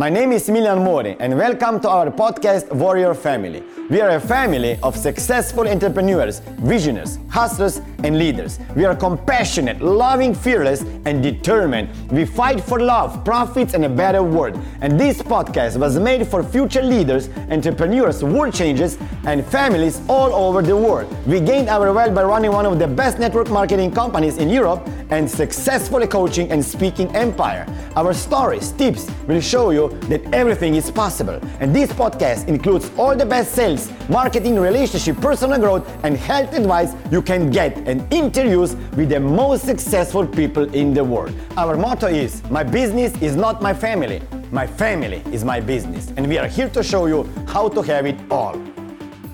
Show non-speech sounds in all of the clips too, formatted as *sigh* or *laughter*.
My name is Emilian Mori, and welcome to our podcast, Warrior Family. We are a family of successful entrepreneurs, visionaries, hustlers, and leaders. We are compassionate, loving, fearless, and determined. We fight for love, profits, and a better world. And this podcast was made for future leaders, entrepreneurs, world changers, and families all over the world. We gained our wealth by running one of the best network marketing companies in Europe and successfully coaching and speaking empire. Our stories, tips will show you that everything is possible. And this podcast includes all the best sales, marketing, relationship, personal growth, and health advice you can get and interviews with the most successful people in the world. Our motto is My business is not my family. My family is my business. And we are here to show you how to have it all.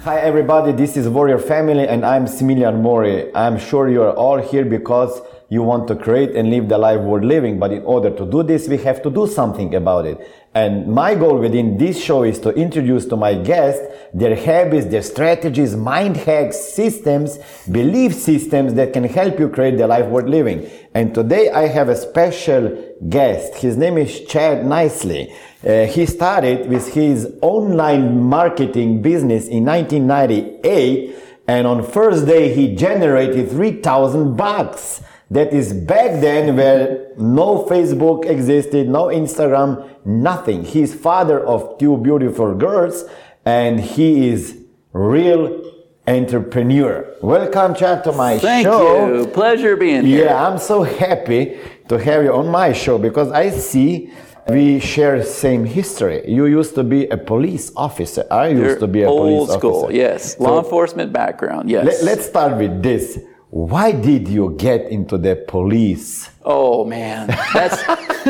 Hi everybody, this is Warrior Family and I'm Emilian Mori. I'm sure you are all here because you want to create and live the life worth living. But in order to do this, we have to do something about it. And my goal within this show is to introduce to my guests their habits, their strategies, mind hacks, systems, belief systems that can help you create the life worth living. And today I have a special guest. His name is Chad Nicely. Uh, he started with his online marketing business in 1998 and on first day he generated 3000 bucks. That is back then where no Facebook existed, no Instagram, nothing. He's father of two beautiful girls and he is real entrepreneur. Welcome, Chad, to my Thank show. Thank you. Pleasure being here. Yeah, I'm so happy to have you on my show because I see we share same history. You used to be a police officer. I used You're to be a old police school, officer. yes. Law enforcement background, yes. Let, let's start with this. Why did you get into the police? oh man, that's *laughs*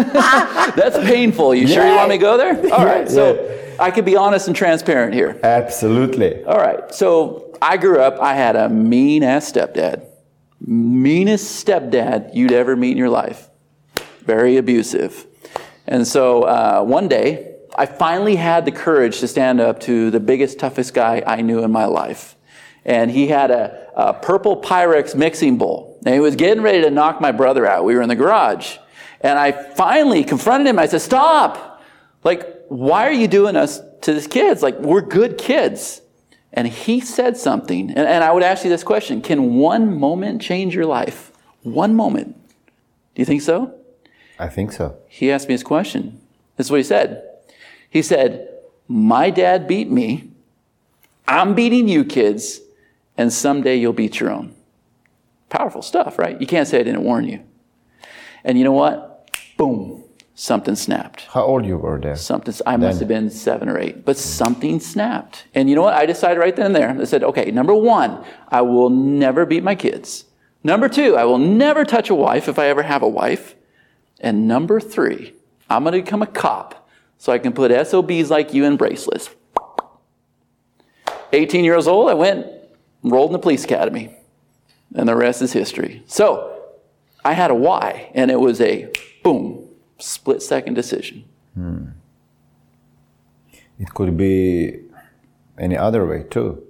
that's painful. You sure you want me to go there? All Yeah, right, so I can be honest and transparent here. Absolutely. All right, so I grew up. I had a mean ass stepdad, meanest stepdad you'd ever meet in your life. Very abusive, and so uh, one day I finally had the courage to stand up to the biggest, toughest guy I knew in my life, and he had a, a purple Pyrex mixing bowl, and he was getting ready to knock my brother out. We were in the garage, and I finally confronted him. I said, "Stop! Like, why are you doing us to these kids? Like, we're good kids." And he said something, and, and I would ask you this question Can one moment change your life? One moment. Do you think so? I think so. He asked me his question. This is what he said. He said, My dad beat me. I'm beating you kids, and someday you'll beat your own. Powerful stuff, right? You can't say I didn't warn you. And you know what? Boom, something snapped. How old you were there? Something, I must have been seven or eight, but hmm. something snapped. And you know what? I decided right then and there. I said, okay, number one, I will never beat my kids. Number two, I will never touch a wife if I ever have a wife. And number three, I'm going to become a cop so I can put SOBs like you in bracelets. 18 years old, I went, enrolled in the police academy, and the rest is history. So I had a why, and it was a boom, split second decision. Hmm. It could be any other way too,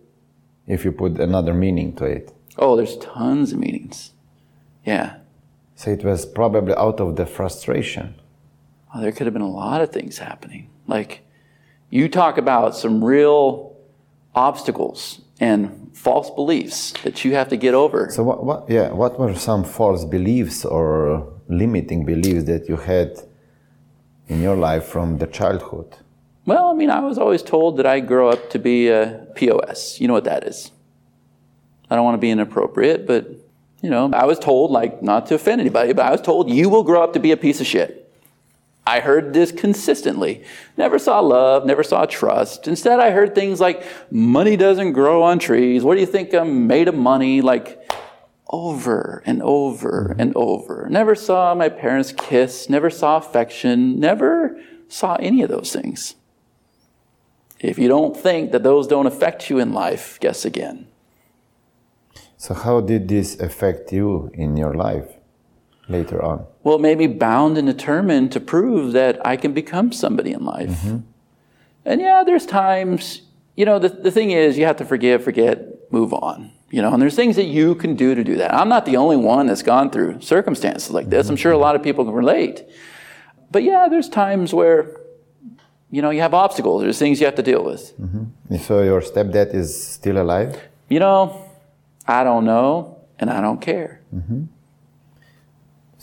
if you put another meaning to it. Oh, there's tons of meanings. Yeah. So it was probably out of the frustration. Well, there could have been a lot of things happening. Like, you talk about some real obstacles and false beliefs that you have to get over. So what, what yeah, what were some false beliefs or limiting beliefs that you had in your life from the childhood? Well, I mean, I was always told that I grow up to be a POS. You know what that is. I don't want to be inappropriate, but, you know, I was told, like, not to offend anybody, but I was told, you will grow up to be a piece of shit. I heard this consistently. Never saw love, never saw trust. Instead, I heard things like, money doesn't grow on trees. What do you think I'm made of money? Like, over and over and over. Never saw my parents kiss, never saw affection, never saw any of those things. If you don't think that those don't affect you in life, guess again. So how did this affect you in your life later on? Well, it made me bound and determined to prove that I can become somebody in life. Mm-hmm. And yeah, there's times, you know, the, the thing is, you have to forgive, forget, move on. You know, and there's things that you can do to do that. I'm not the only one that's gone through circumstances like this. I'm sure a mm-hmm. lot of people can relate. But yeah, there's times where you know, you have obstacles. There's things you have to deal with. Mm-hmm. So your stepdad is still alive? You know, I don't know, and I don't care.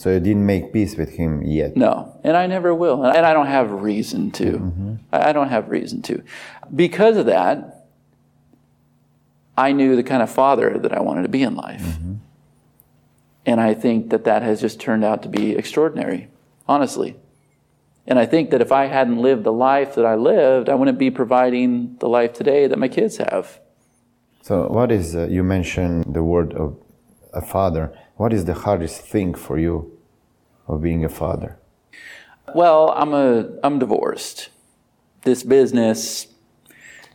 So you didn't make peace with him yet? No, and I never will, and I don't have reason to. I I don't have reason to. Because of that, I knew the kind of father that I wanted to be in life. And I think that that has just turned out to be extraordinary, honestly. And I think that if I hadn't lived the life that I lived, I wouldn't be providing the life today that my kids have. So what is, uh, you mentioned the word of a father. What is the hardest thing for you of being a father? Well, I'm a I'm divorced. This business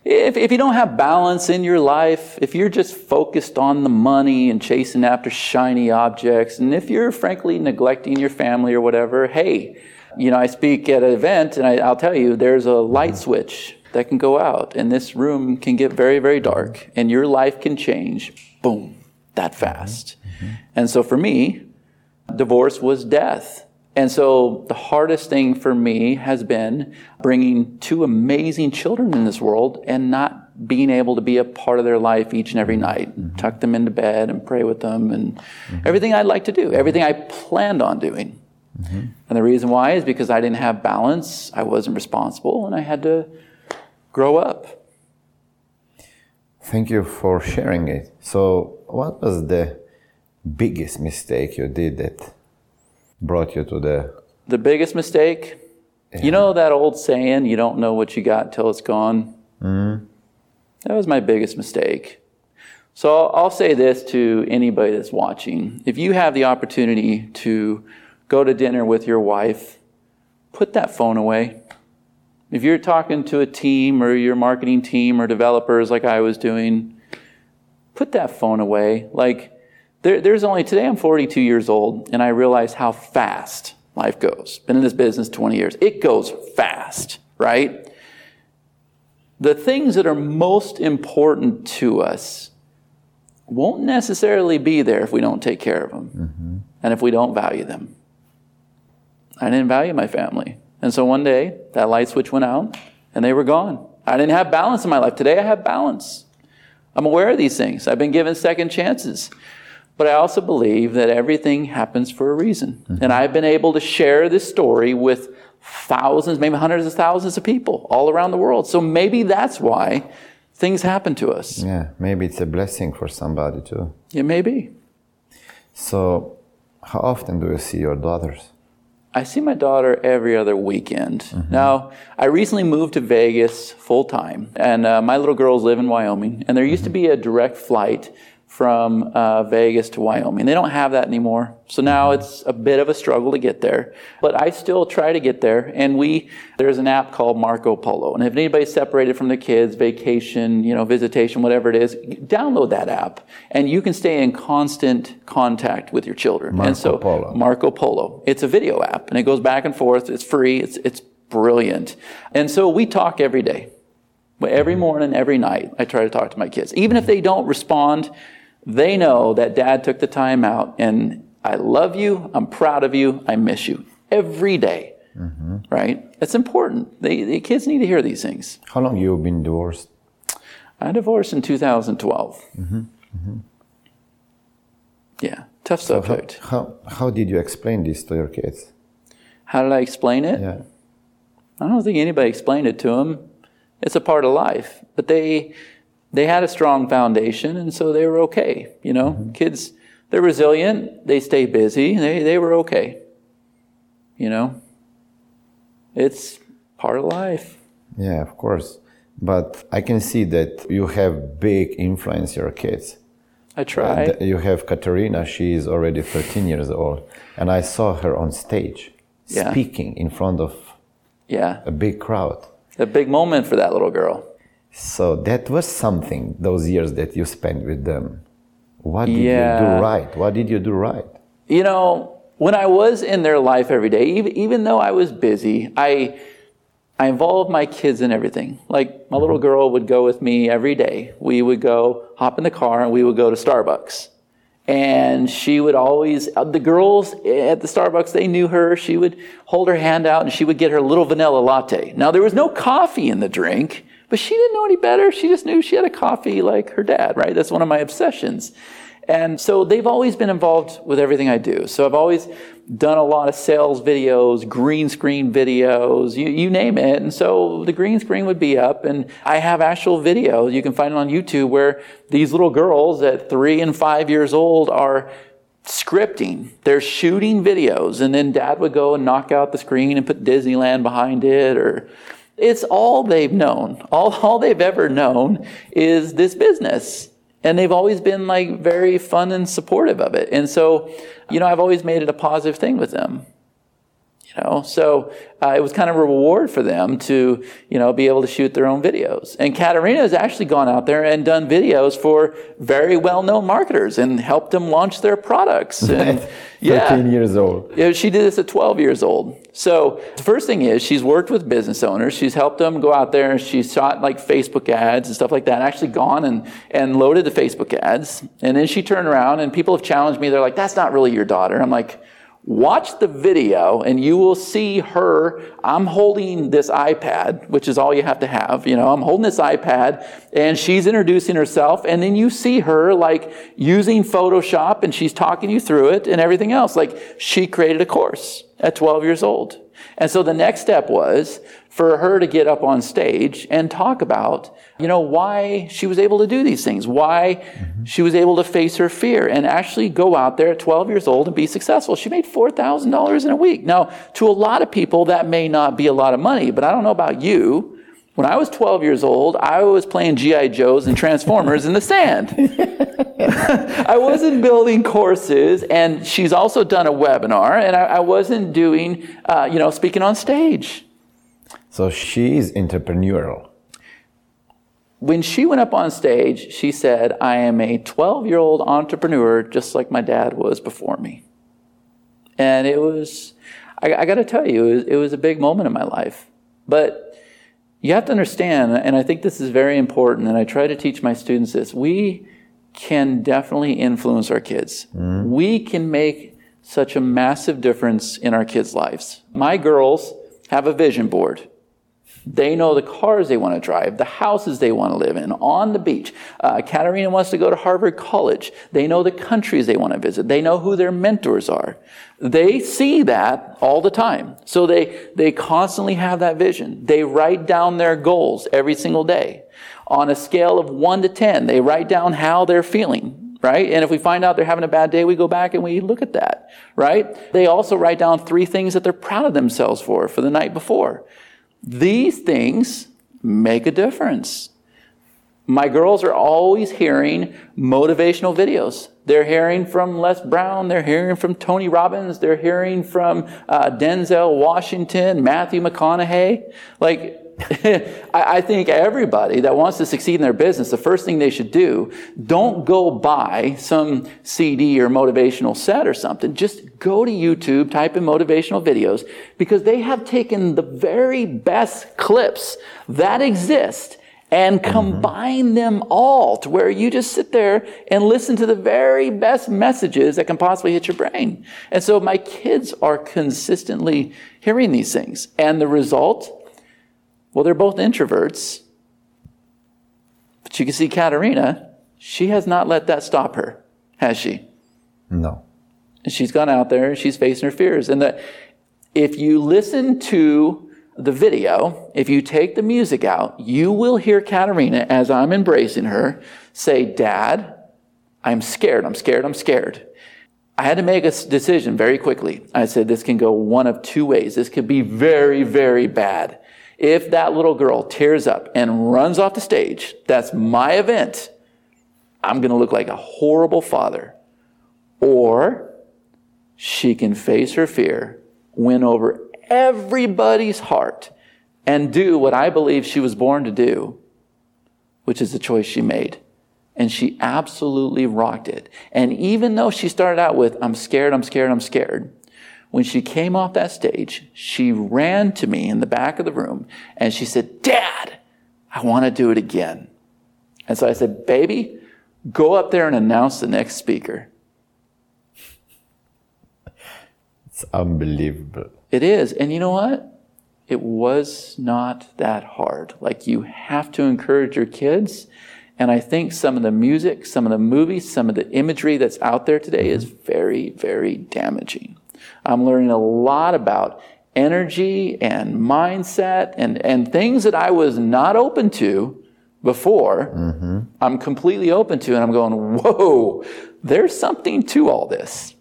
if, if you don't have balance in your life, if you're just focused on the money and chasing after shiny objects, and if you're frankly neglecting your family or whatever, hey, you know, I speak at an event and I, I'll tell you there's a light mm-hmm. switch that can go out, and this room can get very, very dark, mm-hmm. and your life can change, boom, that mm-hmm. fast. And so for me, divorce was death. And so the hardest thing for me has been bringing two amazing children in this world and not being able to be a part of their life each and every mm-hmm. night, tuck them into bed and pray with them and mm-hmm. everything I'd like to do, everything I planned on doing. Mm-hmm. And the reason why is because I didn't have balance, I wasn't responsible, and I had to grow up. Thank you for sharing it. So, what was the biggest mistake you did that brought you to the The biggest mistake, you know that old saying, you don't know what you got till it's gone? Mm-hmm. That was my biggest mistake. So I'll say this to anybody that's watching. If you have the opportunity to go to dinner with your wife, put that phone away. If you're talking to a team or your marketing team or developers like I was doing, put that phone away. Like, there, there's only, today I'm 42 years old, and I realize how fast life goes. Been in this business 20 years. It goes fast, right? The things that are most important to us won't necessarily be there if we don't take care of them mm-hmm. and if we don't value them. I didn't value my family. And so one day, that light switch went out and they were gone. I didn't have balance in my life. Today, I have balance. I'm aware of these things. I've been given second chances. But I also believe that everything happens for a reason. Mm-hmm. And I've been able to share this story with thousands, maybe hundreds of thousands of people all around the world. So maybe that's why things happen to us. yeah maybe it's a blessing for somebody too It may be. so how often do you see your daughters I see my daughter every other weekend. Mm-hmm. Now, I recently moved to Vegas full time, and uh, my little girls live in Wyoming. And there used to mm-hmm. be a direct flight from uh, Vegas to Wyoming. They don't have that anymore. So now it's a bit of a struggle to get there. But I still try to get there. And we, there's an app called Marco Polo. And if anybody's separated from the kids, vacation, you know, visitation, whatever it is, download that app. And you can stay in constant contact with your children. Marco and so, Polo. Marco Polo. It's a video app and it goes back and forth. It's free. It's, it's brilliant. And so we talk every day. But every morning, every night, I try to talk to my kids. Even if they don't respond, they know that dad took the time out and I love you. I'm proud of you. I miss you every day. Mm-hmm. Right? It's important. They, the kids need to hear these things. how long you been divorced I divorced in 2012. Mm-hmm. Mm-hmm. Yeah, tough how, subject. how, how did you explain this to your kids How did I explain it? yeah I don't think anybody explained it to them. It's a part of life, but they they had a strong foundation, and so they were okay. You know, mm-hmm. kids they're resilient. They stay busy. They they were okay. You know, it's part of life. Yeah, of course. But I can see that you have big influence your kids. I try. Th- You have Katerina, she is already 13 years old, and I saw her on stage Yeah. speaking in front of yeah, a big crowd. a big moment for that little girl. So that was something those years that you spent with them. What did you do right? What did you do right? You know, when I was in their life every day, even, even though I was busy, I, I involved my kids in everything. Like my little girl would go with me every day. We would go hop in the car and we would go to Starbucks. And she would always, uh, the girls at the Starbucks, they knew her. She would hold her hand out and she would get her little vanilla latte. Now, there was no coffee in the drink, but she didn't know any better. She just knew she had a coffee like her dad, right? That's one of my obsessions. And so they've always been involved with everything I do. So I've always done a lot of sales videos, green screen videos, you, you, name it. And so the green screen would be up and I have actual videos. You can find it on YouTube where these little girls at three and five years old are scripting. They're shooting videos and then dad would go and knock out the screen and put Disneyland behind it or it's all they've known. All, *laughs* all they've ever known is this business. And they've always been like very fun and supportive of it. And so, you know, I've always made it a positive thing with them. You know, so uh, it was kind of a reward for them to, you know, be able to shoot their own videos. And Katarina has actually gone out there and done videos for very well-known marketers and helped them launch their products. And, *laughs* yeah, 13 years old. Yeah, she did this at 12 years old. So the first thing is she's worked with business owners. She's helped them go out there and she's shot like Facebook ads and stuff like that. Actually gone and, and loaded the Facebook ads. And then she turned around and people have challenged me. They're like, that's not really your daughter. I'm like, Watch the video and you will see her. I'm holding this iPad, which is all you have to have. You know, I'm holding this iPad and she's introducing herself and then you see her like using Photoshop and she's talking you through it and everything else. Like she created a course at 12 years old. And so the next step was for her to get up on stage and talk about, you know, why she was able to do these things, why mm-hmm. she was able to face her fear and actually go out there at 12 years old and be successful. She made $4,000 in a week. Now, to a lot of people, that may not be a lot of money, but I don't know about you. When I was 12 years old, I was playing G.I. Joes and Transformers in the sand. *laughs* I wasn't building courses, and she's also done a webinar, and I, I wasn't doing, uh, you know, speaking on stage. So she's entrepreneurial. When she went up on stage, she said, I am a 12 year old entrepreneur, just like my dad was before me. And it was, I, I got to tell you, it was, it was a big moment in my life. But you have to understand, and I think this is very important, and I try to teach my students this we can definitely influence our kids. mm We can make such a massive difference in our kids' lives. My girls have a vision board. They know the cars they want to drive, the houses they want to live in, on the beach. Uh, Katarina wants to go to Harvard College. They know the countries they want to visit. They know who their mentors are. They see that all the time. So they, they constantly have that vision. They write down their goals every single day. On a scale of one to 10, they write down how they're feeling right? And if we find out they're having a bad day, we go back and we look at that, right? They also write down three things that they're proud of themselves for for the night before. These things make a difference. My girls are always hearing motivational videos. They're hearing from Les Brown. They're hearing from Tony Robbins. They're hearing from uh, Denzel Washington, Matthew McConaughey. Like, *laughs* I think everybody that wants to succeed in their business, the first thing they should do, don't go buy some CD or motivational set or something. Just go to YouTube, type in motivational videos, because they have taken the very best clips that exist and combine mm-hmm. them all to where you just sit there and listen to the very best messages that can possibly hit your brain. And so my kids are consistently hearing these things. And the result, well, they're both introverts. But you can see Katarina, she has not let that stop her, has she? No. And she's gone out there and she's facing her fears. And that if you listen to the video, if you take the music out, you will hear Katarina, as I'm embracing her, say, Dad, I'm scared, I'm scared, I'm scared. I had to make a decision very quickly. I said, this can go one of two ways. This could be very, very bad. If that little girl tears up and runs off the stage, that's my event. I'm going to look like a horrible father. Or she can face her fear, win over everybody's heart, and do what I believe she was born to do, which is the choice she made. And she absolutely rocked it. And even though she started out with, I'm scared, I'm scared, I'm scared, when she came off that stage, she ran to me in the back of the room and she said, Dad, I want to do it again. And so I said, Baby, go up there and announce the next speaker. It's unbelievable. It is. And you know what? It was not that hard. Like you have to encourage your kids. And I think some of the music, some of the movies, some of the imagery that's out there today is mm-hmm. very, very damaging. I'm learning a lot about energy and mindset and, and things that I was not open to before. Mm-hmm. I'm completely open to, and I'm going, whoa, there's something to all this.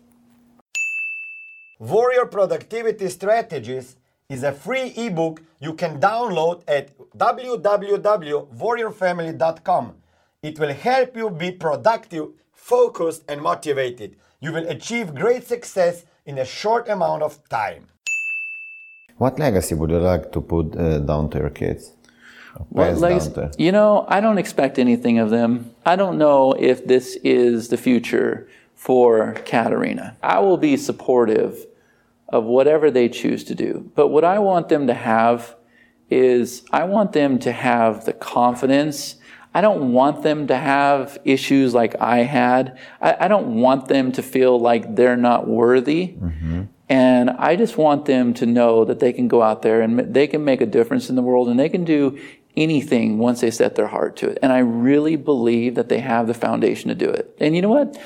Warrior Productivity Strategies is a free ebook you can download at www.warriorfamily.com. It will help you be productive, focused, and motivated. You will achieve great success in a short amount of time. What legacy would you like to put uh, down to your kids? What legacy- to- You know, I don't expect anything of them. I don't know if this is the future for Katerina. I will be supportive of whatever they choose to do. But what I want them to have is I want them to have the confidence. I don't want them to have issues like I had. I, I don't want them to feel like they're not worthy. Mm-hmm. And I just want them to know that they can go out there and they can make a difference in the world and they can do anything once they set their heart to it. And I really believe that they have the foundation to do it. And you know what?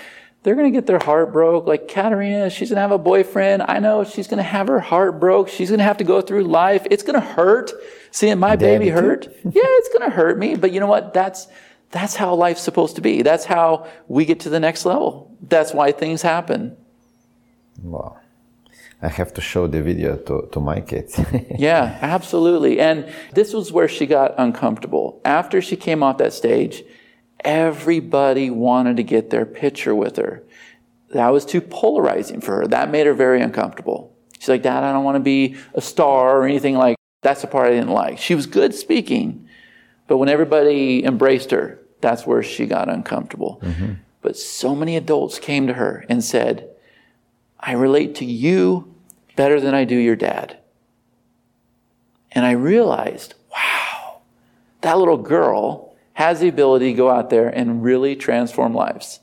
They're going to get their heart broke. Like Katerina, she's going to have a boyfriend. I know she's going to have her heart broke. She's going to have to go through life. It's going to hurt seeing my baby Daddy too. hurt. *laughs* yeah, it's going to hurt me. But you know what? That's, that's how life's supposed to be. That's how we get to the next level. That's why things happen. Wow. I have to show the video to, to my kids. *laughs* Yeah, absolutely. And this was where she got uncomfortable. After she came off that stage, everybody wanted to get their picture with her. That was too polarizing for her. That made her very uncomfortable. She's like, Dad, I don't want to be a star or anything like that's the part I didn't like. She was good speaking, but when everybody embraced her, that's where she got uncomfortable. Mm-hmm. But so many adults came to her and said, I relate to you better than I do your dad. And I realized, wow, that little girl has the ability to go out there and really transform lives.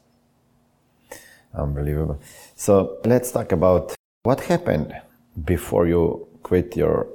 Unbelievable. So let's talk about what happened before you quit your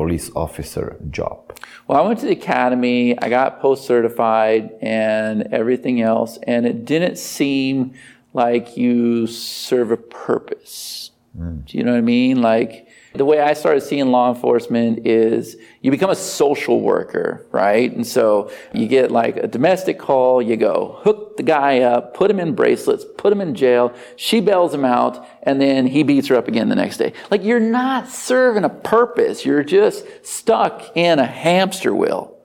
police officer job. Well, I went to the academy, I got post certified and everything else, and it didn't seem like you serve a purpose. Mm. Do you know what I mean? Like, the way I started seeing law enforcement is you become a social worker, right? And so you get like a domestic call, you go hook the guy up, put him in bracelets, put him in jail, she bails him out, and then he beats her up again the next day. Like you're not serving a purpose. You're just stuck in a hamster wheel.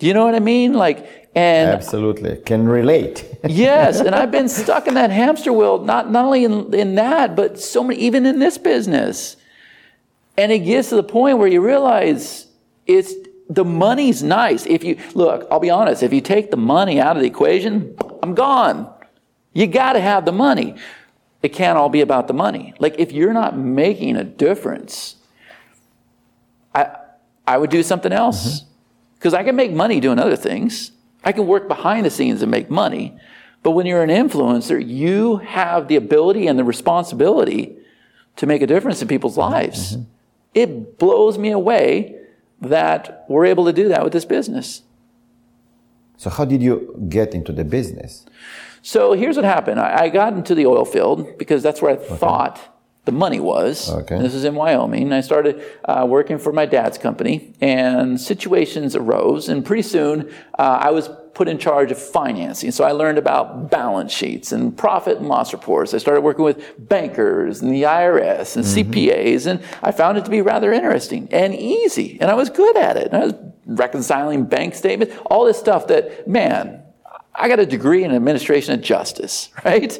Do you know what I mean? Like, and Absolutely. Can relate. *laughs* yes, and I've been stuck in that hamster wheel, not, not only in, in that, but so many, even in this business. And it gets to the point where you realize it's the money's nice. If you look, I'll be honest, if you take the money out of the equation, I'm gone. You got to have the money. It can't all be about the money. Like if you're not making a difference, I I would do something else. Mm-hmm. Because I can make money doing other things. I can work behind the scenes and make money. But when you're an influencer, you have the ability and the responsibility to make a difference in people's mm-hmm. lives. Mm-hmm. It blows me away that we're able to do that with this business. So how did you get into the business? So here's what happened. I, I got into the oil field because that's where I thought the money was. Okay. This is in Wyoming. I started uh, working for my dad's company, and situations arose. And pretty soon, uh, I was put in charge of financing. So I learned about balance sheets and profit and loss reports. I started working with bankers and the IRS and mm-hmm. CPAs, and I found it to be rather interesting and easy. And I was good at it. And I was reconciling bank statements, all this stuff that, man, I got a degree in administration of justice, *laughs* right?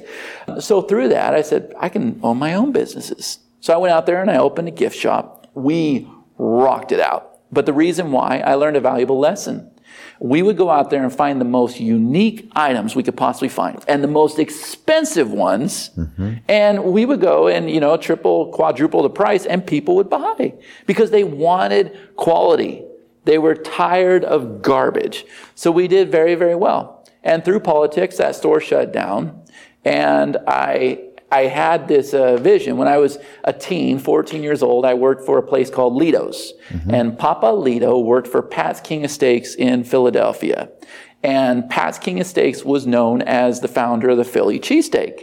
So through that, I said, I can own my own businesses. So I went out there and I opened a gift shop. We rocked it out. But the reason why, I learned a valuable lesson. We would go out there and find the most unique items we could possibly find and the most expensive ones. Mm-hmm. And we would go and, you know, triple, quadruple the price and people would buy because they wanted quality. They were tired of garbage. So we did very, very well. And through politics, that store shut down. And I I had this uh, vision when I was a teen, 14 years old. I worked for a place called Lido's, and Papa Lido worked for Pat's King of Steaks in Philadelphia. And Pat's King of Steaks was known as the founder of the Philly cheesesteak.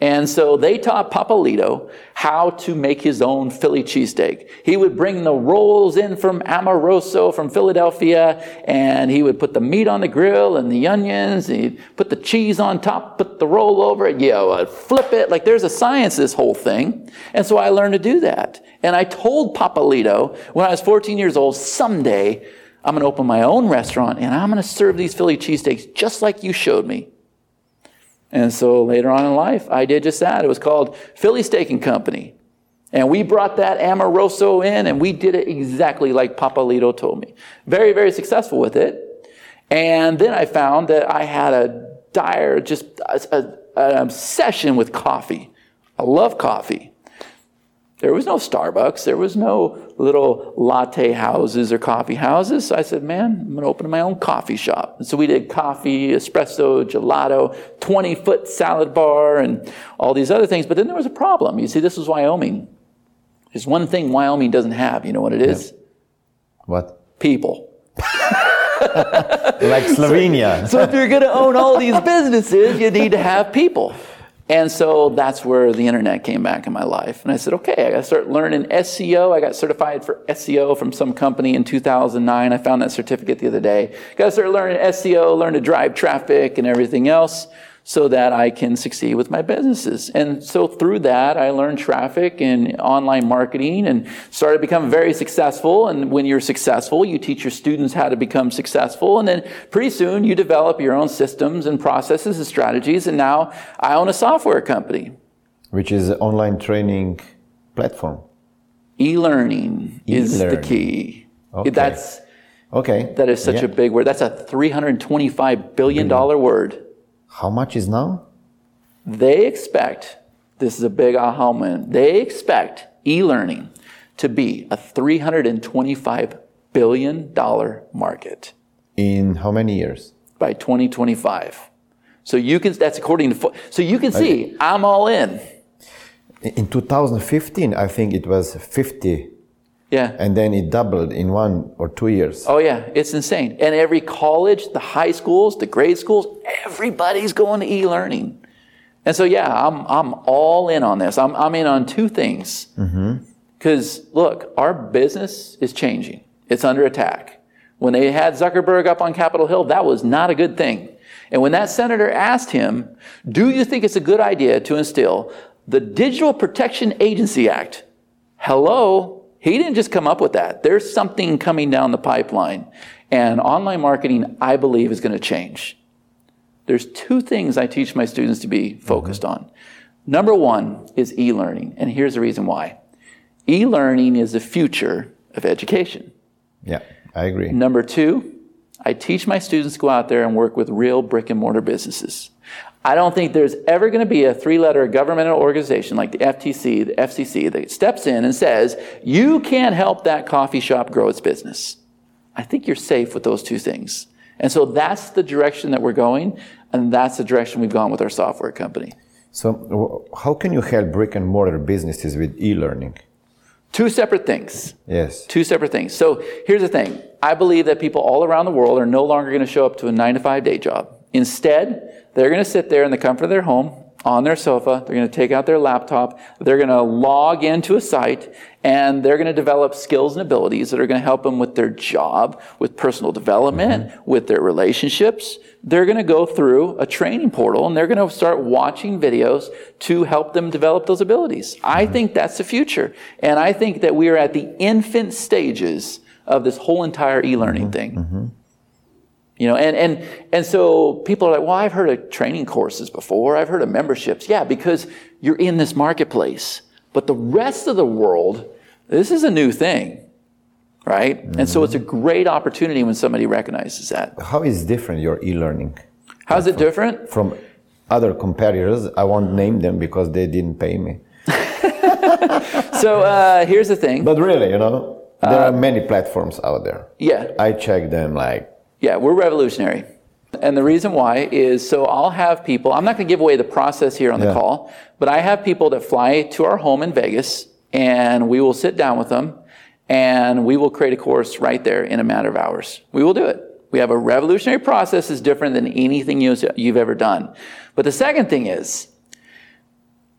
And so they taught Papalito how to make his own Philly cheesesteak. He would bring the rolls in from Amoroso, from Philadelphia, and he would put the meat on the grill and the onions, and he'd put the cheese on top, put the roll over it, you know, flip it. Like there's a science this whole thing. And so I learned to do that. And I told Papalito when I was 14 years old, someday I'm going to open my own restaurant and I'm going to serve these Philly cheesesteaks just like you showed me. And so later on in life, I did just that. It was called Philly Steak and Company. And we brought that Amoroso in and we did it exactly like Papalito told me. Very, very successful with it. And then I found that I had a dire, just a, a, an obsession with coffee. I love coffee. There was no Starbucks. There was no little latte houses or coffee houses. So I said, man, I'm going to open my own coffee shop. And so we did coffee, espresso, gelato, 20 foot salad bar, and all these other things. But then there was a problem. You see, this was Wyoming. There's one thing Wyoming doesn't have. You know what it is? What? People. *laughs* Like *laughs* Slovenia. So if you're going to own all these *laughs* businesses, you need to have people. And so that's where the internet came back in my life. And I said, okay, I got to start learning SEO. I got certified for SEO from some company in 2009. I found that certificate the other day. Got to start learning SEO, learn to drive traffic and everything else so that I can succeed with my businesses. And so through that, I learned traffic and online marketing and started to become very successful. And when you're successful, you teach your students how to become successful. And then pretty soon you develop your own systems and processes and strategies. And now I own a software company. Which is an online training platform. E-learning is the key. Okay. That's, Okay. that is such Yeah. a big word. That's a $325 billion word. How much is now? They expect, this is a big aha moment, they expect e learning to be a $325 billion market In how many years? by 2025. So you can, that's according to, so you can see, I'm all in. In 2015, I think it was 50, Yeah. and then it doubled in one or two years. Oh, yeah, it's insane. And every college, the high schools, the grade schools, everybody's going to e learning. And so, yeah, I'm, I'm all in on this. I'm, I'm in on two things. Mm-hmm. Because, look, our business is changing, it's under attack. When they had Zuckerberg up on Capitol Hill, that was not a good thing. And when that senator asked him, Do you think it's a good idea to instill the Digital Protection Agency Act? Hello, he didn't just come up with that. There's something coming down the pipeline. And online marketing, I believe, is going to change. There's two things I teach my students to be mm-hmm. focused on. Number one is e learning. And here's the reason why e learning is the future of education. Yeah, I agree. Number two, I teach my students to go out there and work with real brick and mortar businesses. I don't think there's ever going to be a three letter governmental organization like the FTC, the FCC, that steps in and says, you can't help that coffee shop grow its business. I think you're safe with those two things. And so that's the direction that we're going, and that's the direction we've gone with our software company. So, how can you help brick and mortar businesses with e-learning? Two separate things. Yes. Two separate things. So here's the thing. I believe that people all around the world are no longer going to show up to a nine to five day job. Instead, they're going to sit there in the comfort of their home, on their sofa. They're going to take out their laptop. They're going to log into a site and they're going to develop skills and abilities that are going to help them with their job, with personal development, mm-hmm. with their relationships. They're going to go through a training portal and they're going to start watching videos to help them develop those abilities. I mm-hmm. think that's the future. And I think that we are at the infant stages of this whole entire e-learning mm-hmm. thing. You know, and, and, and so people are like, well, I've heard of training courses before. I've heard of memberships. Yeah, because you're in this marketplace. But the rest of the world, this is a new thing, right? And so it's a great opportunity when somebody recognizes that. How is different your e-learning How's it different? from other competitors? I won't name them because they didn't pay me. *laughs* So uh, here's the thing. But really, you know, there are many platforms out there. Yeah, I check them like yeah, we're revolutionary. And the reason why is so I'll have people, I'm not going to give away the process here on the Yeah. call, but I have people that fly to our home in Vegas and we will sit down with them and we will create a course right there in a matter of hours. We will do it. We have a revolutionary process is different than anything you- you've ever done. But the second thing is,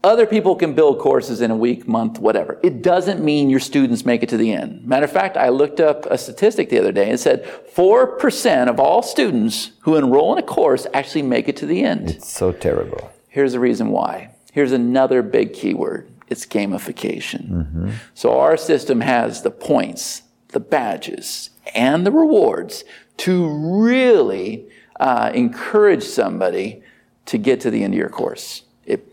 other people can build courses in a week, month, whatever. It doesn't mean your students make it to the end. Matter of fact, I looked up a statistic the other day and said 4% of all students who enroll in a course actually make it to the end. It's so terrible. Here's the reason why. Here's another big keyword it's gamification. So our system has the points, the badges, and the rewards to really uh, encourage somebody to get to the end of your course.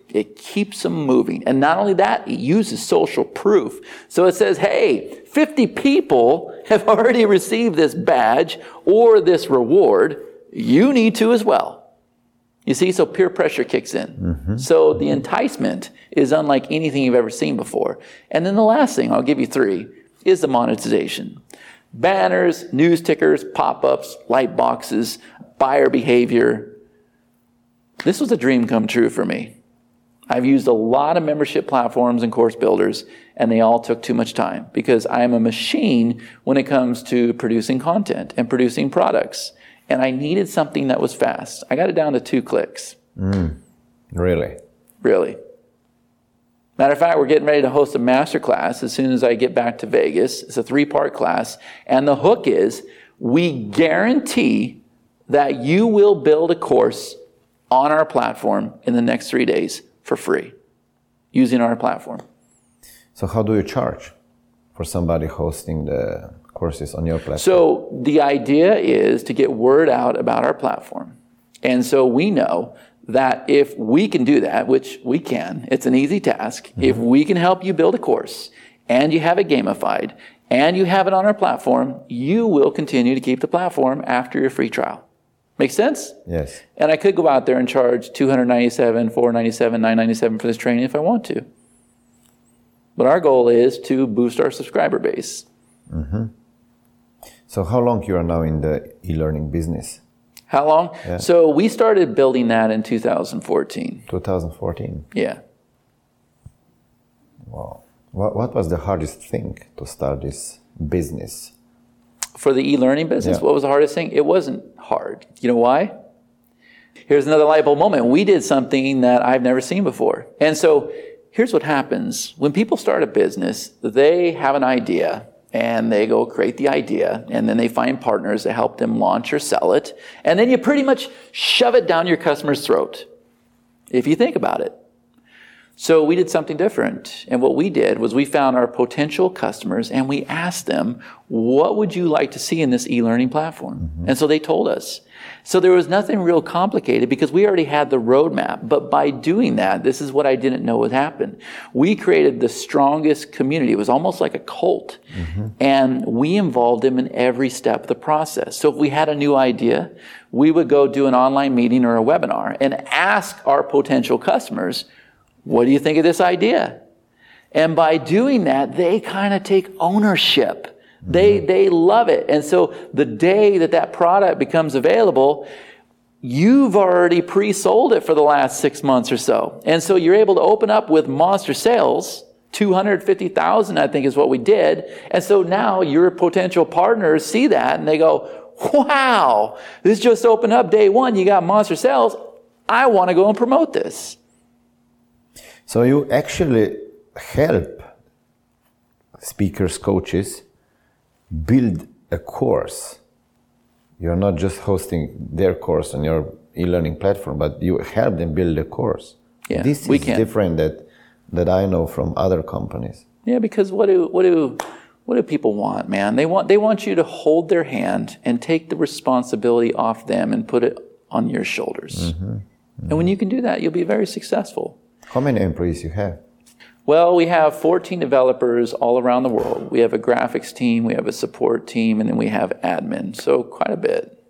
It, keeps them moving. And not only that, it uses social proof. So it says, hey, 50 people *laughs* have already received this badge or this reward. You need to as well. You see, so peer pressure kicks in. Mm-hmm. So the enticement is unlike anything you've ever seen before. And then the last thing, I'll give you three, is the monetization. Banners, news tickers, pop ups, light boxes, buyer behavior. This was a dream come true for me. I've used a lot of membership platforms and course builders, and they all took too much time because I am a machine when it comes to producing content and producing products. And I needed something that was fast. I got it down to two clicks, mm. Really? really. Matter of fact, we're getting ready to host a master class as soon as I get back to Vegas. It's a three part class. And the hook is we guarantee that you will build a course on our platform in the next three days for free using our platform. So how do you charge for somebody hosting the courses on your platform? So the idea is to get word out about our platform. And so we know that if we can do that, which we can, it's an easy task. Mm-hmm. If we can help you build a course and you have it gamified and you have it on our platform, you will continue to keep the platform after your free trial. Make sense? yes. And I could go out there and charge 297, 497, 997 for this training if I want to. But our goal is to boost our subscriber base. Mm-hmm. So how long you are now in the e-learning business? How long? Yeah. So we started building that in 2014. 2014. Yeah. Wow. What, what was the hardest thing to start this business? For the e-learning business, Yeah. what was the hardest thing? It wasn't hard. You know why? Here's another light bulb moment. We did something that I've never seen before. And so here's what happens. When people start a business, they have an idea and they go create the idea and then they find partners to help them launch or sell it. And then you pretty much shove it down your customer's throat. If you think about it. So we did something different. And what we did was we found our potential customers and we asked them, what would you like to see in this e-learning platform? Mm-hmm. And so they told us. So there was nothing real complicated because we already had the roadmap. But by doing that, this is what I didn't know would happen. We created the strongest community. It was almost like a cult. Mm-hmm. And we involved them in every step of the process. So if we had a new idea, we would go do an online meeting or a webinar and ask our potential customers, what do you think of this idea? And by doing that, they kind of take ownership. They, mm-hmm. they love it. And so the day that that product becomes available, you've already pre-sold it for the last six months or so. And so you're able to open up with monster sales. 250,000, I think is what we did. And so now your potential partners see that and they go, wow, this just opened up day one. You got monster sales. I want to go and promote this. So you actually help speakers, coaches build a course. You're not just hosting their course on your e-learning platform, but you help them build a course. Yeah, this is different that that I know from other companies. Yeah, because what do what do what do people want, man? They want they want you to hold their hand and take the responsibility off them and put it on your shoulders. Mm-hmm. And when you can do that, you'll be very successful. How many employees you have? Well, we have 14 developers all around the world. We have a graphics team, we have a support team, and then we have admin. So quite a bit.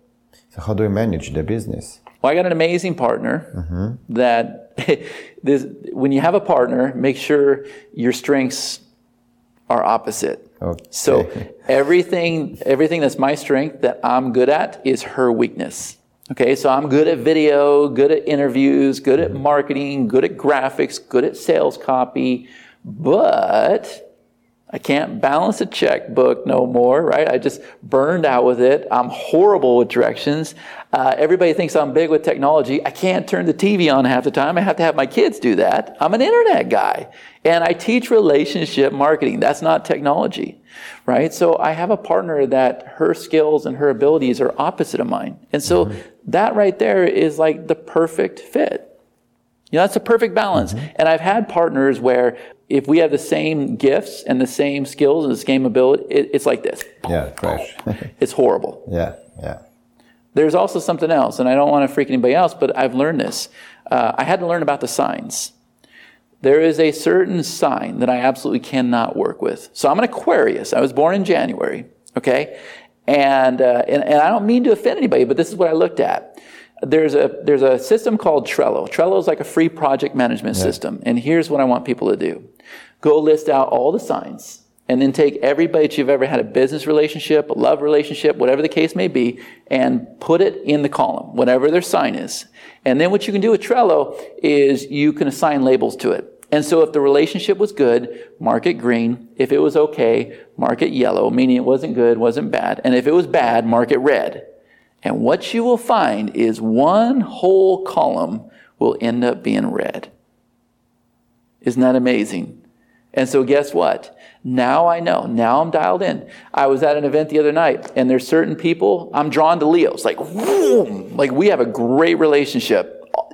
So how do you manage the business? Well, I got an amazing partner mm-hmm. that *laughs* this, when you have a partner, make sure your strengths are opposite. Okay. So *laughs* everything, everything that's my strength that I'm good at is her weakness. Okay, so I'm good at video, good at interviews, good at marketing, good at graphics, good at sales copy, but I can't balance a checkbook no more, right? I just burned out with it. I'm horrible with directions. Uh, everybody thinks I'm big with technology. I can't turn the TV on half the time. I have to have my kids do that. I'm an internet guy. And I teach relationship marketing. That's not technology, right? So I have a partner that her skills and her abilities are opposite of mine. And so mm-hmm. that right there is like the perfect fit. You know, that's a perfect balance. Mm-hmm. And I've had partners where if we have the same gifts and the same skills and the same ability, it, it's like this. Yeah, crash. *laughs* it's horrible. Yeah, yeah. There's also something else, and I don't want to freak anybody else, but I've learned this. Uh, I had to learn about the signs. There is a certain sign that I absolutely cannot work with. So I'm an Aquarius. I was born in January, okay? And, uh, and, and I don't mean to offend anybody, but this is what I looked at there's a there's a system called Trello. Trello is like a free project management yeah. system. And here's what I want people to do. Go list out all the signs and then take everybody that you've ever had a business relationship, a love relationship, whatever the case may be, and put it in the column, whatever their sign is. And then what you can do with Trello is you can assign labels to it. And so if the relationship was good, mark it green. If it was okay, mark it yellow, meaning it wasn't good, wasn't bad. And if it was bad, mark it red. And what you will find is one whole column will end up being red. Isn't that amazing? And so guess what? Now I know. Now I'm dialed in. I was at an event the other night, and there's certain people I'm drawn to Leos. Like, whoom, like we have a great relationship.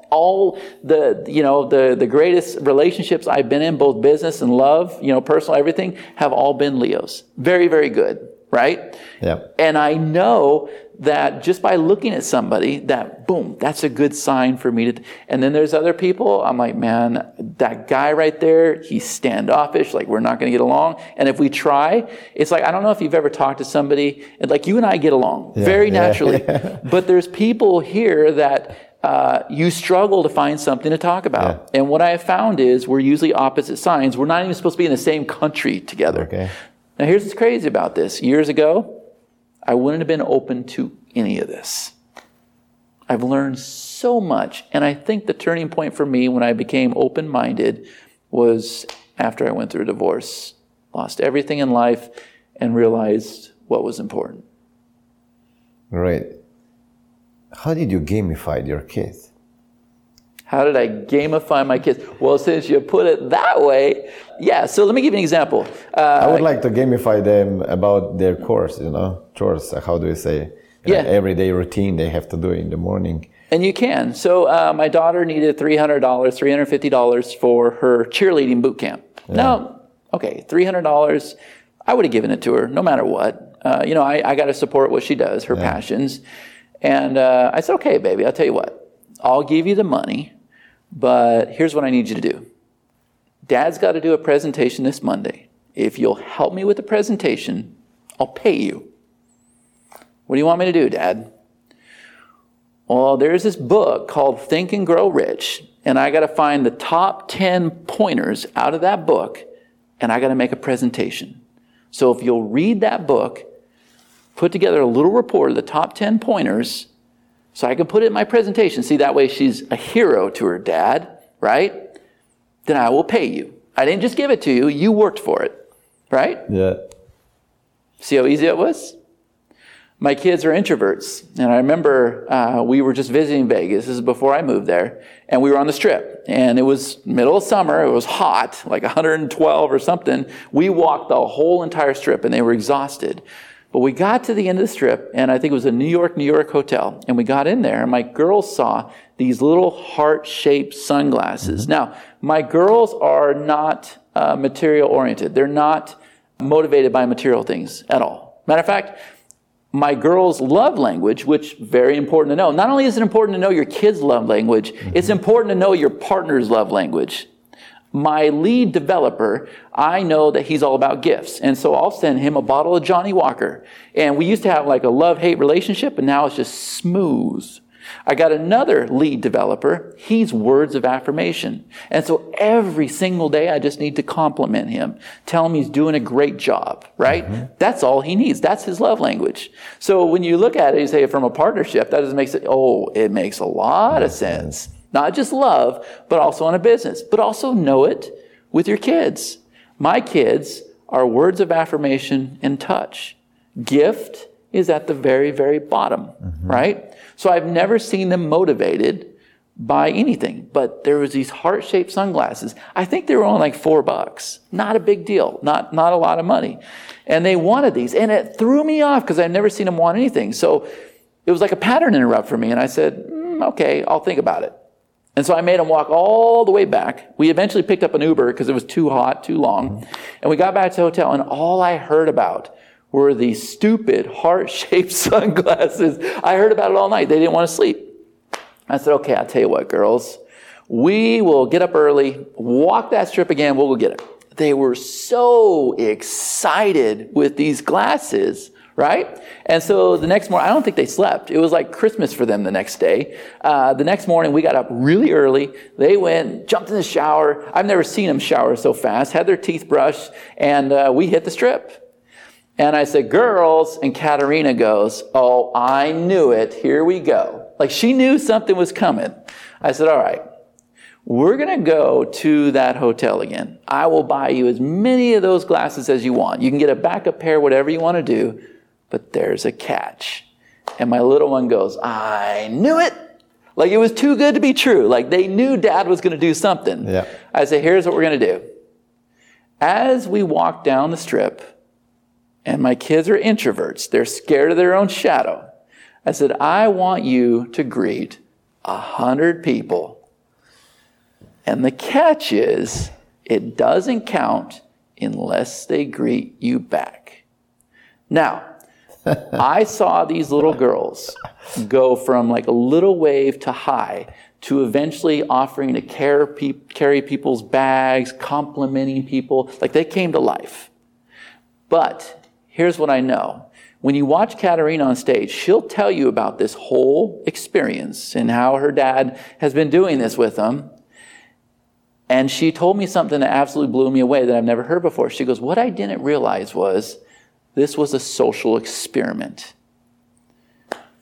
All the you know the the greatest relationships I've been in, both business and love, you know, personal, everything, have all been Leos. Very very good, right? Yeah. And I know that just by looking at somebody, that boom, that's a good sign for me to. And then there's other people, I'm like, man, that guy right there, he's standoffish, like we're not going to get along. And if we try, it's like, I don't know if you've ever talked to somebody, and like you and I get along yeah, very naturally. Yeah. *laughs* but there's people here that uh, you struggle to find something to talk about. Yeah. And what I have found is we're usually opposite signs. We're not even supposed to be in the same country together. Okay. Now, here's what's crazy about this. Years ago, I wouldn't have been open to any of this. I've learned so much. And I think the turning point for me when I became open minded was after I went through a divorce, lost everything in life, and realized what was important. Right. How did you gamify your kids? How did I gamify my kids? Well, since you put it that way, yeah. So let me give you an example. Uh, I would like to gamify them about their course, you know, chores. How do you say? Yeah. Uh, everyday routine they have to do in the morning. And you can. So uh, my daughter needed $300, $350 for her cheerleading boot camp. Yeah. Now, okay, $300, I would have given it to her no matter what. Uh, you know, I, I got to support what she does, her yeah. passions. And uh, I said, okay, baby, I'll tell you what. I'll give you the money, but here's what I need you to do. Dad's got to do a presentation this Monday. If you'll help me with the presentation, I'll pay you. What do you want me to do, Dad? Well, there's this book called Think and Grow Rich, and I got to find the top 10 pointers out of that book, and I got to make a presentation. So if you'll read that book, put together a little report of the top 10 pointers, so I can put it in my presentation. See, that way she's a hero to her dad, right? Then I will pay you. I didn't just give it to you, you worked for it, right? Yeah. See how easy it was? My kids are introverts, and I remember uh, we were just visiting Vegas. This is before I moved there, and we were on the strip, and it was middle of summer. It was hot, like *laughs* 112 or something. We walked the whole entire strip, and they were exhausted. But we got to the end of the strip, and I think it was a New York, New York hotel. And we got in there, and my girls saw these little heart shaped sunglasses. Mm-hmm. Now, my girls are not uh, material oriented, they're not motivated by material things at all. Matter of fact, my girls' love language, which very important to know. Not only is it important to know your kids' love language, mm-hmm. it's important to know your partner's love language my lead developer, I know that he's all about gifts. And so I'll send him a bottle of Johnnie Walker. And we used to have like a love hate relationship, but now it's just smooth. I got another lead developer. He's words of affirmation. And so every single day I just need to compliment him, tell him he's doing a great job, right? Mm-hmm. That's all he needs. That's his love language. So when you look at it, you say from a partnership, that doesn't make it, oh, it makes a lot of sense. Not just love, but also on a business, but also know it with your kids. My kids are words of affirmation and touch. Gift is at the very, very bottom, mm-hmm. right? So I've never seen them motivated by anything, but there was these heart-shaped sunglasses. I think they were only like four bucks. Not a big deal. Not, not a lot of money. And they wanted these and it threw me off because I've never seen them want anything. So it was like a pattern interrupt for me. And I said, mm, okay, I'll think about it. And so I made him walk all the way back. We eventually picked up an Uber because it was too hot, too long. And we got back to the hotel and all I heard about were these stupid heart-shaped *laughs* sunglasses. I heard about it all night. They didn't want to sleep. I said, okay, I'll tell you what, girls. We will get up early, walk that strip again, we'll go get it. They were so excited with these glasses, right? And so the next morning, I don't think they slept. It was like Christmas for them the next day. Uh, the next morning, we got up really early. They went, jumped in the shower. I've never seen them shower so fast, had their teeth brushed, and uh, we hit the strip. And I said, girls, and Katerina goes, oh, I knew it. Here we go. Like she knew something was coming. I said, all right, we're going to go to that hotel again. I will buy you as many of those glasses as you want. You can get a backup pair, whatever you want to do, but there's a catch. And my little one goes, I knew it. Like it was too good to be true. Like they knew dad was going to do something. Yeah. I said, here's what we're going to do. As we walk down the strip, and my kids are introverts. They're scared of their own shadow. I said, I want you to greet a hundred people. And the catch is, it doesn't count unless they greet you back. Now, *laughs* I saw these little girls go from like a little wave to high to eventually offering to carry people's bags, complimenting people. Like they came to life. But here's what I know. When you watch Katerina on stage, she'll tell you about this whole experience and how her dad has been doing this with them. And she told me something that absolutely blew me away that I've never heard before. She goes, What I didn't realize was this was a social experiment.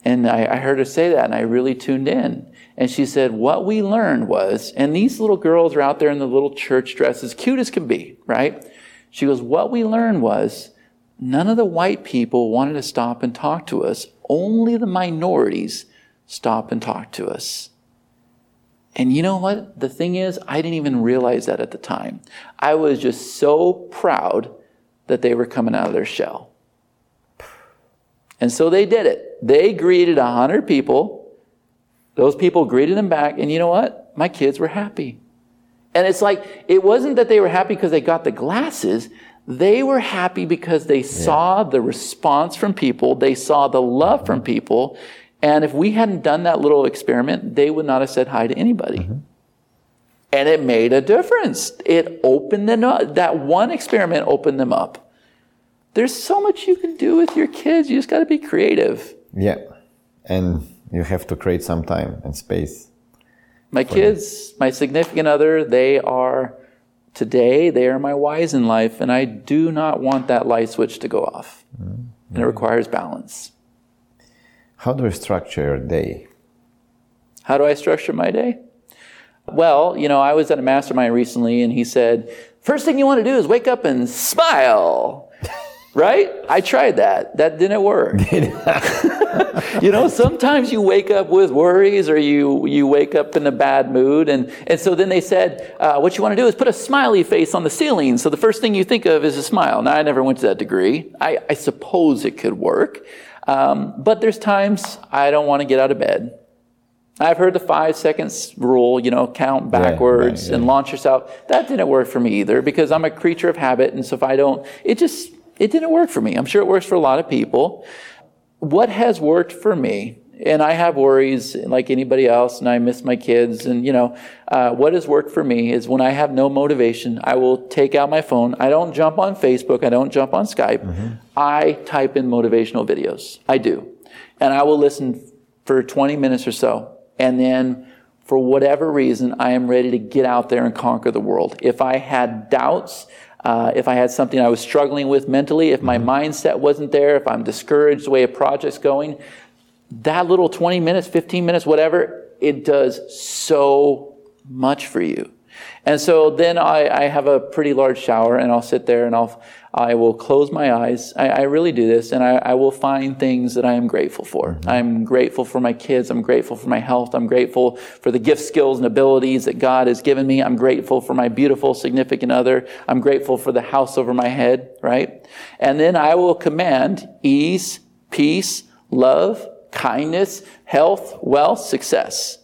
And I, I, heard her say that, and I really tuned in. And she said, What we learned was, and these little girls are out there in the little church dresses, cute as can be, right? She goes, What we learned was None of the white people wanted to stop and talk to us. Only the minorities stop and talk to us. And you know what? The thing is, I didn't even realize that at the time. I was just so proud that they were coming out of their shell. And so they did it. They greeted a hundred people. Those people greeted them back. And you know what? My kids were happy. And it's like, it wasn't that they were happy because they got the glasses. They were happy because they saw the response from people, they saw the love from people. And if we hadn't done that little experiment, they would not have said hi to anybody. Mm-hmm. And it made a difference. It opened them up. That one experiment opened them up. There's so much you can do with your kids. You just got to be creative. Yeah. And you have to create some time and space. My kids, them. my significant other, they are Today, they are my whys in life, and I do not want that light switch to go off. Mm-hmm. And it requires balance. How do you structure your day? How do I structure my day? Well, you know, I was at a mastermind recently, and he said, First thing you want to do is wake up and smile. Right? I tried that. That didn't work. *laughs* *laughs* you know, sometimes you wake up with worries or you, you wake up in a bad mood. And, and so then they said, uh, what you want to do is put a smiley face on the ceiling. So the first thing you think of is a smile. Now, I never went to that degree. I, I suppose it could work. Um, but there's times I don't want to get out of bed. I've heard the five seconds rule, you know, count backwards right, right, and launch yourself. That didn't work for me either because I'm a creature of habit. And so if I don't, it just, it didn't work for me. I'm sure it works for a lot of people. What has worked for me, and I have worries like anybody else, and I miss my kids, and you know, uh, what has worked for me is when I have no motivation, I will take out my phone. I don't jump on Facebook. I don't jump on Skype. Mm-hmm. I type in motivational videos. I do. And I will listen for 20 minutes or so. And then, for whatever reason, I am ready to get out there and conquer the world. If I had doubts, uh, if I had something I was struggling with mentally, if my mindset wasn't there, if I'm discouraged the way a project's going, that little 20 minutes, 15 minutes, whatever, it does so much for you. And so then I, I, have a pretty large shower and I'll sit there and I'll, I will close my eyes. I, I really do this and I, I, will find things that I am grateful for. Mm-hmm. I'm grateful for my kids. I'm grateful for my health. I'm grateful for the gift, skills, and abilities that God has given me. I'm grateful for my beautiful, significant other. I'm grateful for the house over my head, right? And then I will command ease, peace, love, kindness, health, wealth, success.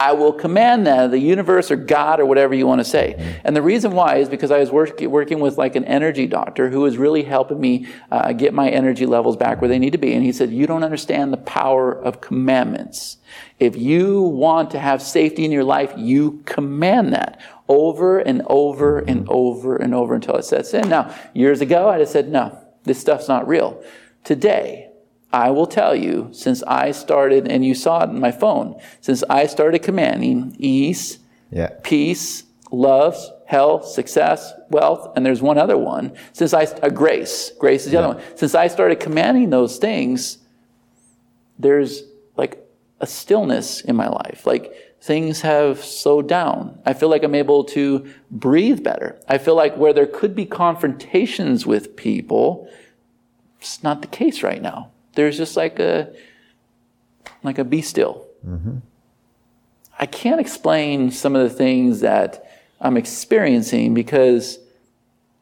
I will command that, the universe or God or whatever you want to say. And the reason why is because I was work, working with like an energy doctor who was really helping me uh, get my energy levels back where they need to be. And he said, You don't understand the power of commandments. If you want to have safety in your life, you command that over and over and over and over until it sets in. Now, years ago, I just said, No, this stuff's not real. Today, I will tell you, since I started, and you saw it in my phone, since I started commanding ease, yeah. peace, love, health, success, wealth, and there's one other one. Since I, uh, grace, grace is the yeah. other one. Since I started commanding those things, there's like a stillness in my life. Like things have slowed down. I feel like I'm able to breathe better. I feel like where there could be confrontations with people, it's not the case right now. There's just like a like a be still. Mm-hmm. I can't explain some of the things that I'm experiencing because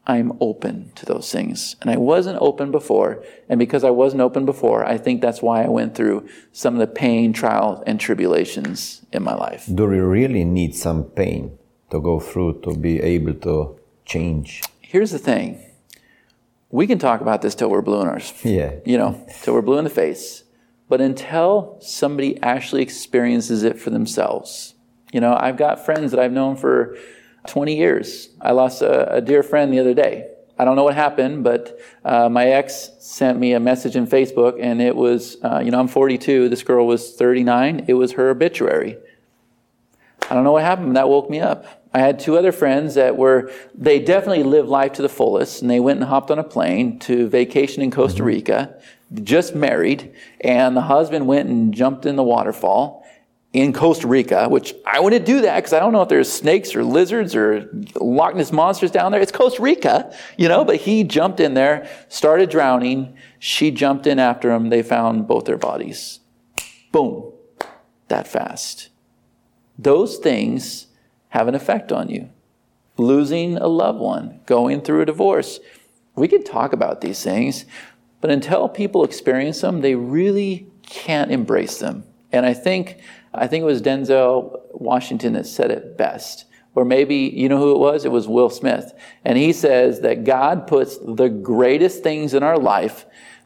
I'm open to those things. And I wasn't open before. And because I wasn't open before, I think that's why I went through some of the pain, trials, and tribulations in my life. Do we really need some pain to go through to be able to change? Here's the thing we can talk about this till we're blue in our, yeah. you know, till we're blue in the face. But until somebody actually experiences it for themselves, you know, I've got friends that I've known for 20 years. I lost a, a dear friend the other day. I don't know what happened, but uh, my ex sent me a message in Facebook, and it was, uh, you know, I'm 42. This girl was 39. It was her obituary. I don't know what happened. That woke me up. I had two other friends that were, they definitely lived life to the fullest, and they went and hopped on a plane to vacation in Costa mm-hmm. Rica, just married, and the husband went and jumped in the waterfall in Costa Rica, which I wouldn't do that because I don't know if there's snakes or lizards or Loch Ness monsters down there. It's Costa Rica, you know, but he jumped in there, started drowning. She jumped in after him. They found both their bodies. Boom. That fast. Those things have an effect on you. Losing a loved one, going through a divorce. We can talk about these things, but until people experience them, they really can't embrace them. And I think, I think it was Denzel Washington that said it best. Or maybe, you know who it was? It was Will Smith. And he says that God puts the greatest things in our life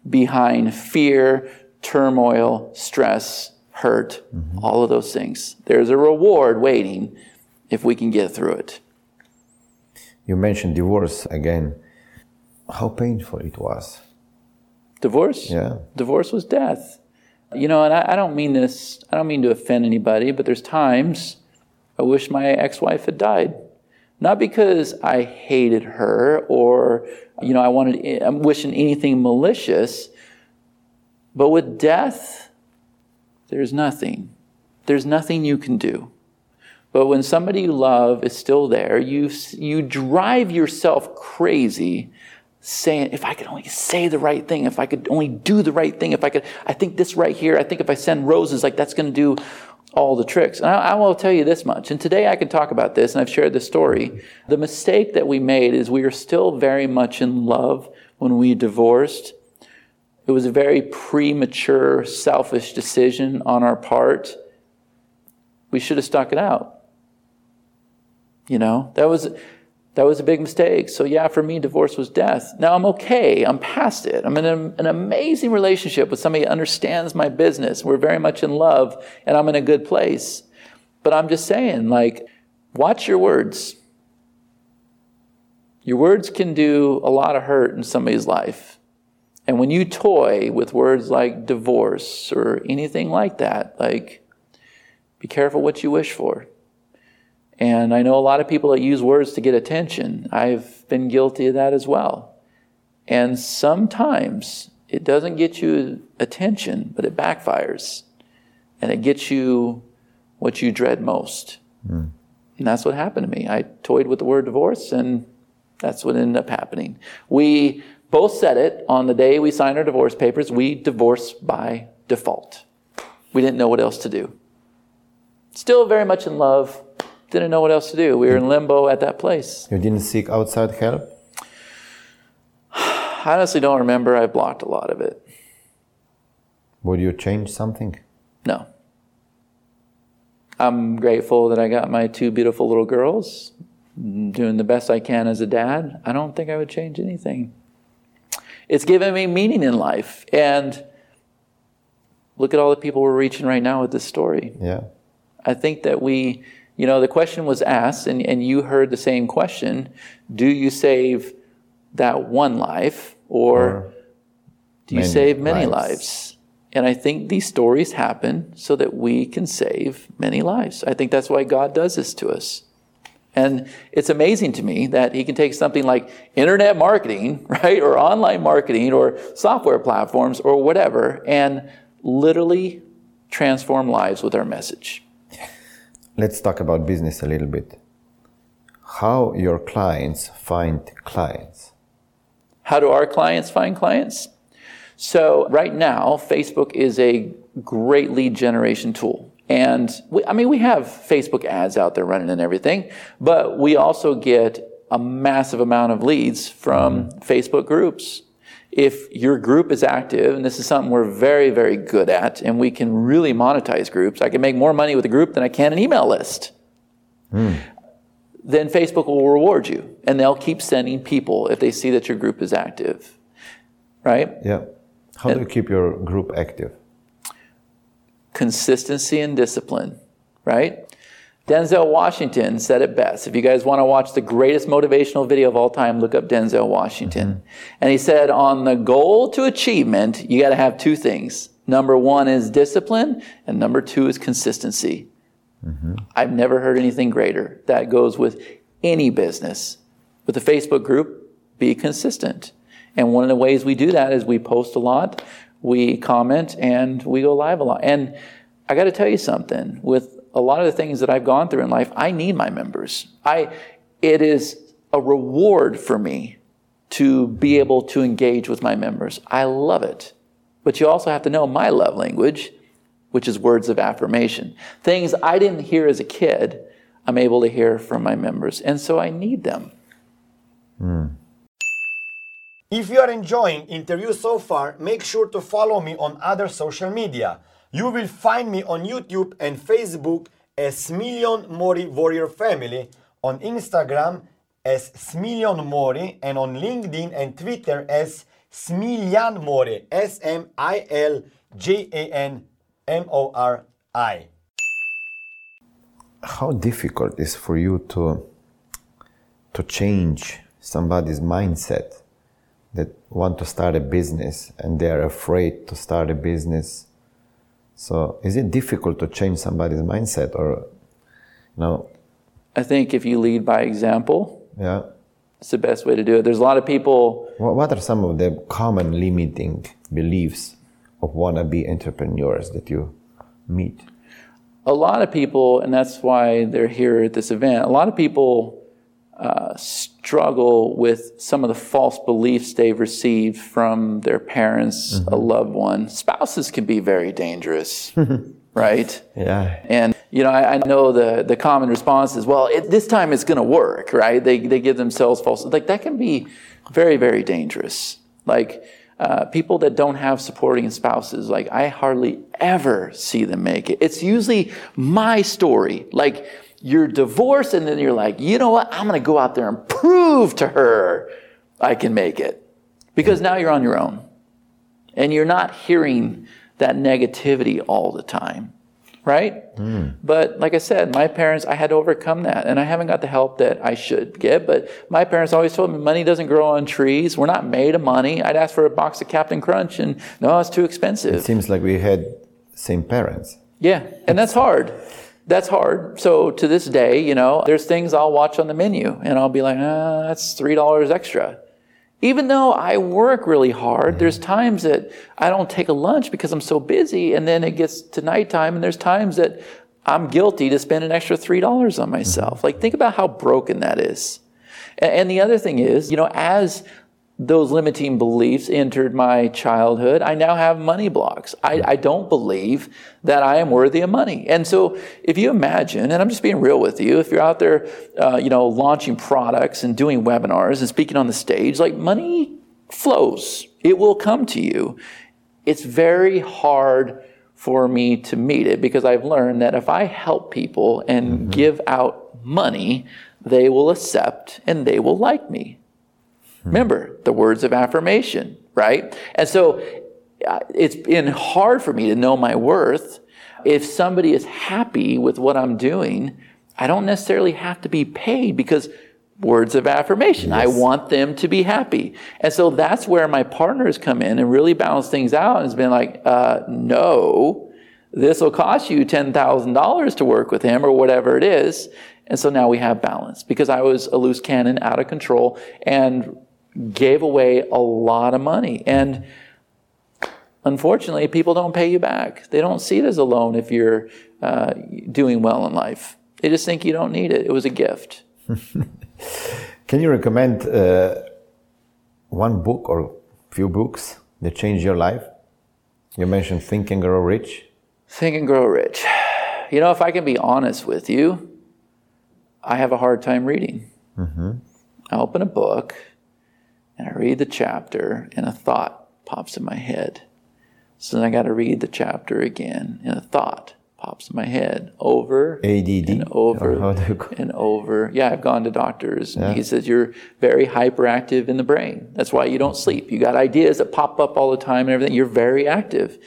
behind fear, turmoil, stress, hurt, mm-hmm. all of those things. There's a reward waiting if we can get through it. You mentioned divorce again. How painful it was. Divorce? Yeah. Divorce was death. You know, and I, I don't mean this, I don't mean to offend anybody, but there's times I wish my ex wife had died. Not because I hated her or, you know, I wanted, I'm wishing anything malicious, but with death, there's nothing. There's nothing you can do. But when somebody you love is still there, you, you drive yourself crazy saying, if I could only say the right thing, if I could only do the right thing, if I could, I think this right here, I think if I send roses, like that's going to do all the tricks. And I, I, will tell you this much, and today I can talk about this, and I've shared this story. The mistake that we made is we are still very much in love when we divorced. It was a very premature, selfish decision on our part. We should have stuck it out. You know, that was that was a big mistake. So yeah, for me, divorce was death. Now I'm okay. I'm past it. I'm in an amazing relationship with somebody who understands my business. We're very much in love, and I'm in a good place. But I'm just saying, like, watch your words. Your words can do a lot of hurt in somebody's life. And when you toy with words like divorce or anything like that, like, be careful what you wish for. And I know a lot of people that use words to get attention. I've been guilty of that as well. And sometimes it doesn't get you attention, but it backfires. And it gets you what you dread most. Mm. And that's what happened to me. I toyed with the word divorce, and that's what ended up happening. We both said it on the day we signed our divorce papers. We divorced by default. We didn't know what else to do. Still very much in love, didn't know what else to do. We were in limbo at that place. You didn't seek outside help? *sighs* I honestly don't remember. I blocked a lot of it. Would you change something? No. I'm grateful that I got my two beautiful little girls, doing the best I can as a dad. I don't think I would change anything. It's given me meaning in life. And look at all the people we're reaching right now with this story. Yeah. I think that we, you know, the question was asked, and, and you heard the same question Do you save that one life, or, or do you many save many lives? lives? And I think these stories happen so that we can save many lives. I think that's why God does this to us. And it's amazing to me that he can take something like internet marketing, *laughs* right, or online marketing, or software platforms, or whatever, and literally transform lives with our message. Let's talk about business a little bit. How your clients find clients? How do our clients find clients? So right now, Facebook is a great lead generation tool. And we, I mean, we have Facebook ads out there running and everything, but we also get a massive amount of leads from mm-hmm. Facebook groups. If your group is active, and this is something we're very, very good at, and we can really monetize groups, I can make more money with a group than I can an email list. Mm. Then Facebook will reward you, and they'll keep sending people if they see that your group is active. Right? Yeah. How do you keep your group active? Consistency and discipline, right? Denzel Washington said it best. If you guys want to watch the greatest motivational video of all time, look up Denzel Washington. Mm-hmm. And he said, on the goal to achievement, you got to have two things. Number one is discipline, and number two is consistency. Mm-hmm. I've never heard anything greater. That goes with any business. With the Facebook group, be consistent. And one of the ways we do that is we post a lot, we comment, and we go live a lot. And I got to tell you something with a lot of the things that I've gone through in life, I need my members. I, it is a reward for me to be able to engage with my members. I love it. But you also have to know my love language, which is words of affirmation. Things I didn't hear as a kid, I'm able to hear from my members. And so I need them. Mm. If you are enjoying interviews so far, make sure to follow me on other social media. You will find me on YouTube and Facebook as Smiljan Mori Warrior Family, on Instagram as Smiljan Mori, and on LinkedIn and Twitter as Smiljan Mori, S M I L J A N M O R I. How difficult is for you to to change somebody's mindset? That want to start a business and they're afraid to start a business. So is it difficult to change somebody's mindset or no? I think if you lead by example, yeah, it's the best way to do it. There's a lot of people. What are some of the common limiting beliefs of wannabe entrepreneurs that you meet? A lot of people, and that's why they're here at this event. A lot of people uh, struggle with some of the false beliefs they've received from their parents, mm-hmm. a loved one. Spouses can be very dangerous, *laughs* right? Yeah. And you know, I, I, know the the common response is, "Well, it, this time it's going to work," right? They they give themselves false like that can be very very dangerous. Like. Uh, people that don't have supporting spouses, like I hardly ever see them make it. It's usually my story. Like you're divorced and then you're like, you know what? I'm going to go out there and prove to her I can make it. Because now you're on your own. And you're not hearing that negativity all the time. right? Hmm. But like I said, my parents, I had to overcome that, and I haven't got the help that I should get. But my parents always told me money doesn't grow on trees. We're not made of money. I'd ask for a box of Captain Crunch, and no, it's too expensive. It seems like we had same parents. Yeah, and that's hard. That's hard. So to this day, you know, there's things I'll watch on the menu, and I'll be like, ah, that's three dollars extra. Even though I work really hard, there's times that I don't take a lunch because I'm so busy, and then it gets to nighttime, and there's times that I'm guilty to spend an extra three dollars on myself. Like, think about how broken that is. And the other thing is, you know, as those limiting beliefs entered my childhood, I now have money blocks. I, I don't believe that I am worthy of money. And so if you imagine, and I'm just being real with you, if you're out there, uh, you know, launching products and doing webinars and speaking on the stage, like money flows. It will come to you. It's very hard for me to meet it because I've learned that if I help people and give out money, they will accept and they will like me. Remember the words of affirmation, right? And so uh, it's been hard for me to know my worth. If somebody is happy with what I'm doing, I don't necessarily have to be paid because words of affirmation. I want them to be happy. And so that's where my partners come in and really balance things out and has been like, uh, no, this will cost you $10,000 to work with him or whatever it is. And so now we have balance because I was a loose cannon out of control and gave away a lot of money. And unfortunately, people don't pay you back. They don't see it as a loan if you're uh, doing well in life. They just think you don't need it. It was a gift. *laughs* Can you recommend uh, one book or few books that changed your life? You mentioned Think and Grow Rich. Think and grow rich. You know, if I can be honest with you, I have a hard time reading. I open a book and I read the chapter, and a thought pops in my head. So then I got to read the chapter again, and a thought pops in my head over ADD? and over Or how do you call- and over. Yeah, I've gone to doctors, and he says you're very hyperactive in the brain. That's why you don't sleep. You got ideas that pop up all the time and everything. You're very active.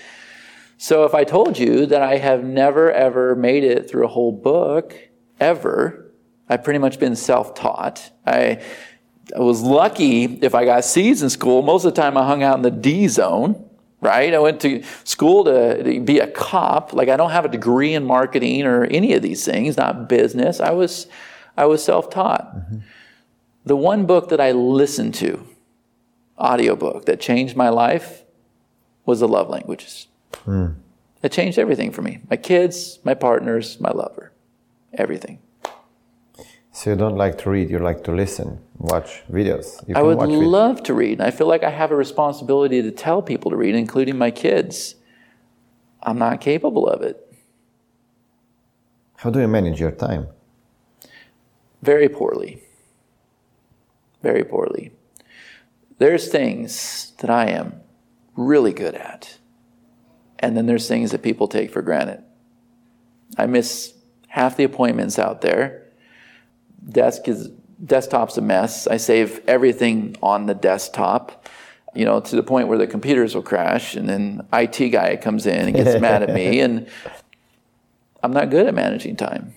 So if I told you that I have never ever made it through a whole book ever, I've pretty much been self-taught. I, I was lucky if I got C's in school. Most of the time I hung out in the D zone, right? I went to school to, to be a cop. Like I don't have a degree in marketing or any of these things, not business. I was, I was self-taught. Mm-hmm. The one book that I listened to, audiobook, that changed my life was The Love Languages. Hmm. It changed everything for me. My kids, my partners, my lover. Everything. So you don't like to read, you like to listen, watch videos. You I would love to read. I feel like I have a responsibility to tell people to read, including my kids. I'm not capable of it. How do you manage your time? Very poorly. Very poorly. There's things that I am really good at. And then there's things that people take for granted. I miss half the appointments out there. Desk is desktop's a mess. I save everything on the desktop, you know, to the point where the computers will crash and then IT guy comes in and gets mad at me *laughs* and I'm not good at managing time.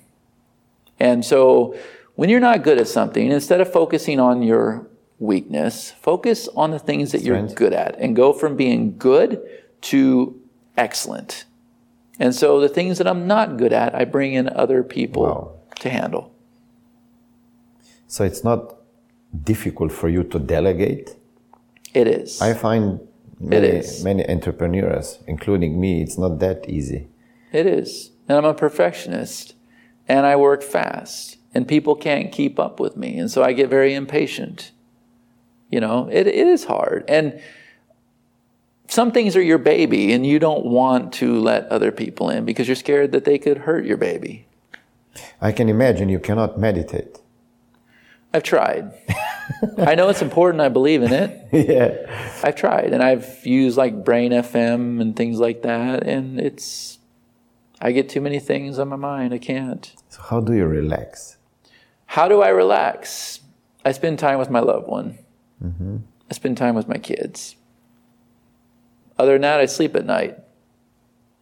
And so when you're not good at something, instead of focusing on your weakness, focus on the things that you're good at and go from being good to excellent. And so the things that I'm not good at, I bring in other people Wow. to handle. So it's not difficult for you to delegate. It is. I find many, many entrepreneurs, including me, it's not that easy. It is. And I'm a perfectionist and I work fast and people can't keep up with me. And so I get very impatient. You know, it, it is hard. And some things are your baby and you don't want to let other people in because you're scared that they could hurt your baby. I can imagine you cannot meditate. I've tried. I know it's important. I believe in it. *laughs* yeah. I've tried and I've used like Brain FM and things like that. And it's, I get too many things on my mind. I can't. So how do you relax? How do I relax? I spend time with my loved one. Mm-hmm. I spend time with my kids. Other than that, I sleep at night.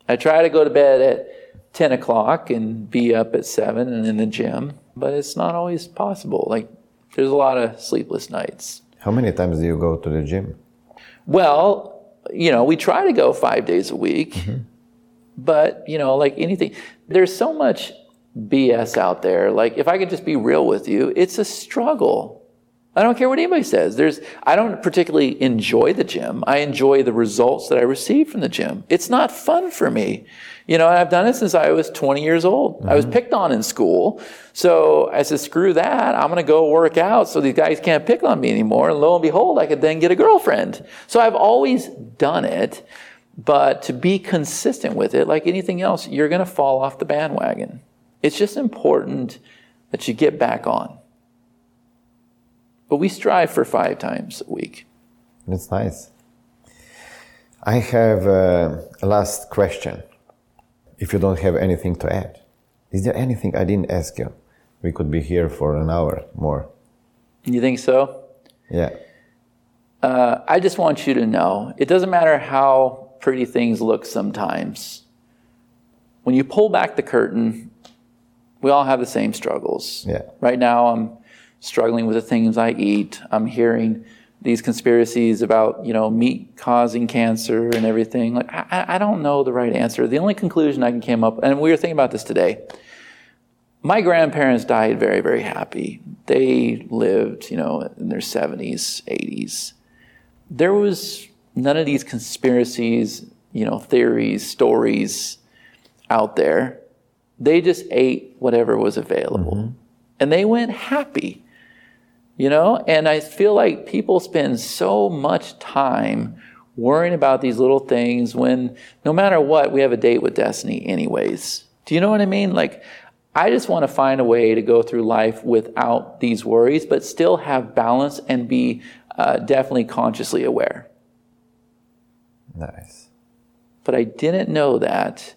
I try to go to bed at 10 o'clock and be up at 7 and in the gym, but it's not always possible. Like, there's a lot of sleepless nights. How many times do you go to the gym? Well, you know, we try to go five days a week, mm-hmm. but, you know, like anything, there's so much BS out there. Like, if I could just be real with you, it's a struggle. I don't care what anybody says. There's, I don't particularly enjoy the gym. I enjoy the results that I receive from the gym. It's not fun for me. You know, I've done it since I was 20 years old. I was mm-hmm. picked on in school. So I said, screw that. I'm going to go work out so these guys can't pick on me anymore. And lo and behold, I could then get a girlfriend. So I've always done it. But to be consistent with it, like anything else, you're going to fall off the bandwagon. It's just important that you get back on. But we strive for five times a week. That's nice. I have uh, a last question. If you don't have anything to add, is there anything I didn't ask you? We could be here for an hour more. You think so? Yeah. Uh, I just want you to know it doesn't matter how pretty things look sometimes. When you pull back the curtain, we all have the same struggles. Yeah. Right now, I'm struggling with the things I eat. I'm hearing these conspiracies about you know meat causing cancer and everything. Like I, I don't know the right answer. The only conclusion I can come up, and we were thinking about this today. My grandparents died very, very happy. They lived, you know, in their 70s, 80s. There was none of these conspiracies, you know, theories, stories out there. They just ate whatever was available. Mm-hmm. And they went happy. You know, and I feel like people spend so much time worrying about these little things when no matter what, we have a date with destiny, anyways. Do you know what I mean? Like, I just want to find a way to go through life without these worries, but still have balance and be uh, definitely consciously aware. Nice. But I didn't know that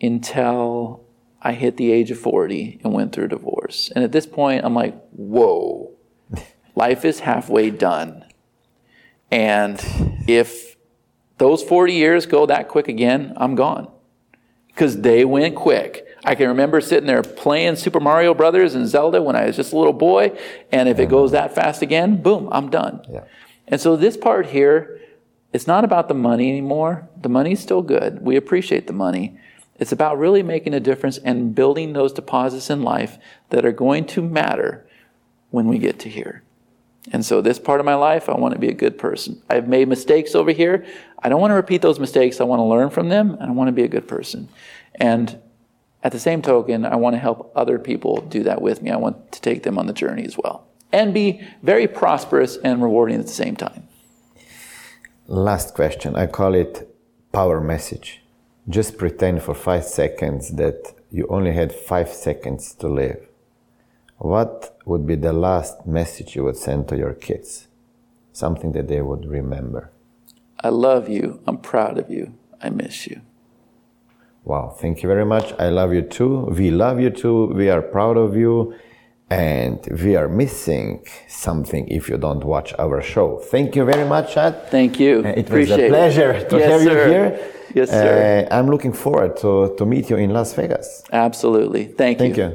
until I hit the age of 40 and went through a divorce. And at this point, I'm like, whoa, life is halfway done. And if those 40 years go that quick again, I'm gone. Because they went quick. I can remember sitting there playing Super Mario Brothers and Zelda when I was just a little boy. And if it goes that fast again, boom, I'm done. Yeah. And so this part here, it's not about the money anymore. The money's still good. We appreciate the money. It's about really making a difference and building those deposits in life that are going to matter when we get to here. And so, this part of my life, I want to be a good person. I've made mistakes over here. I don't want to repeat those mistakes. I want to learn from them, and I want to be a good person. And at the same token, I want to help other people do that with me. I want to take them on the journey as well and be very prosperous and rewarding at the same time. Last question. I call it power message. Just pretend for five seconds that you only had five seconds to live. What would be the last message you would send to your kids? Something that they would remember. I love you. I'm proud of you. I miss you. Wow, thank you very much. I love you too. We love you too. We are proud of you. And we are missing something if you don't watch our show. Thank you very much, Chad. Thank you. Uh, It was a pleasure to Yes, have sir. you here. Yes, sir. Uh, I'm looking forward to, to meet you in Las Vegas. Absolutely. Thank, you. Thank you.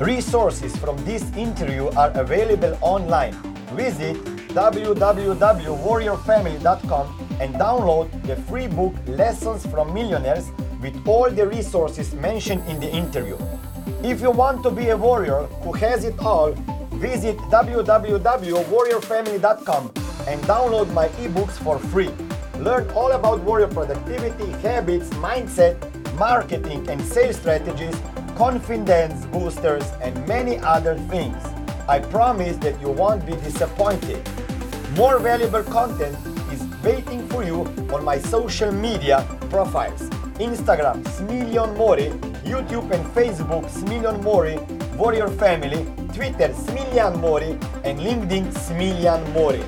Resources from this interview are available online. Visit www.warriorfamily.com and download the free book Lessons from Millionaires with all the resources mentioned in the interview. If you want to be a warrior who has it all, visit www.warriorfamily.com and download my ebooks for free. Learn all about warrior productivity, habits, mindset, marketing and sales strategies, confidence boosters, and many other things. I promise that you won't be disappointed. More valuable content is waiting for you on my social media profiles Instagram, Smiljan Mori, YouTube and Facebook, Smiljan Mori, Warrior Family, Twitter, Smiljan Mori, and LinkedIn, Smiljan Mori.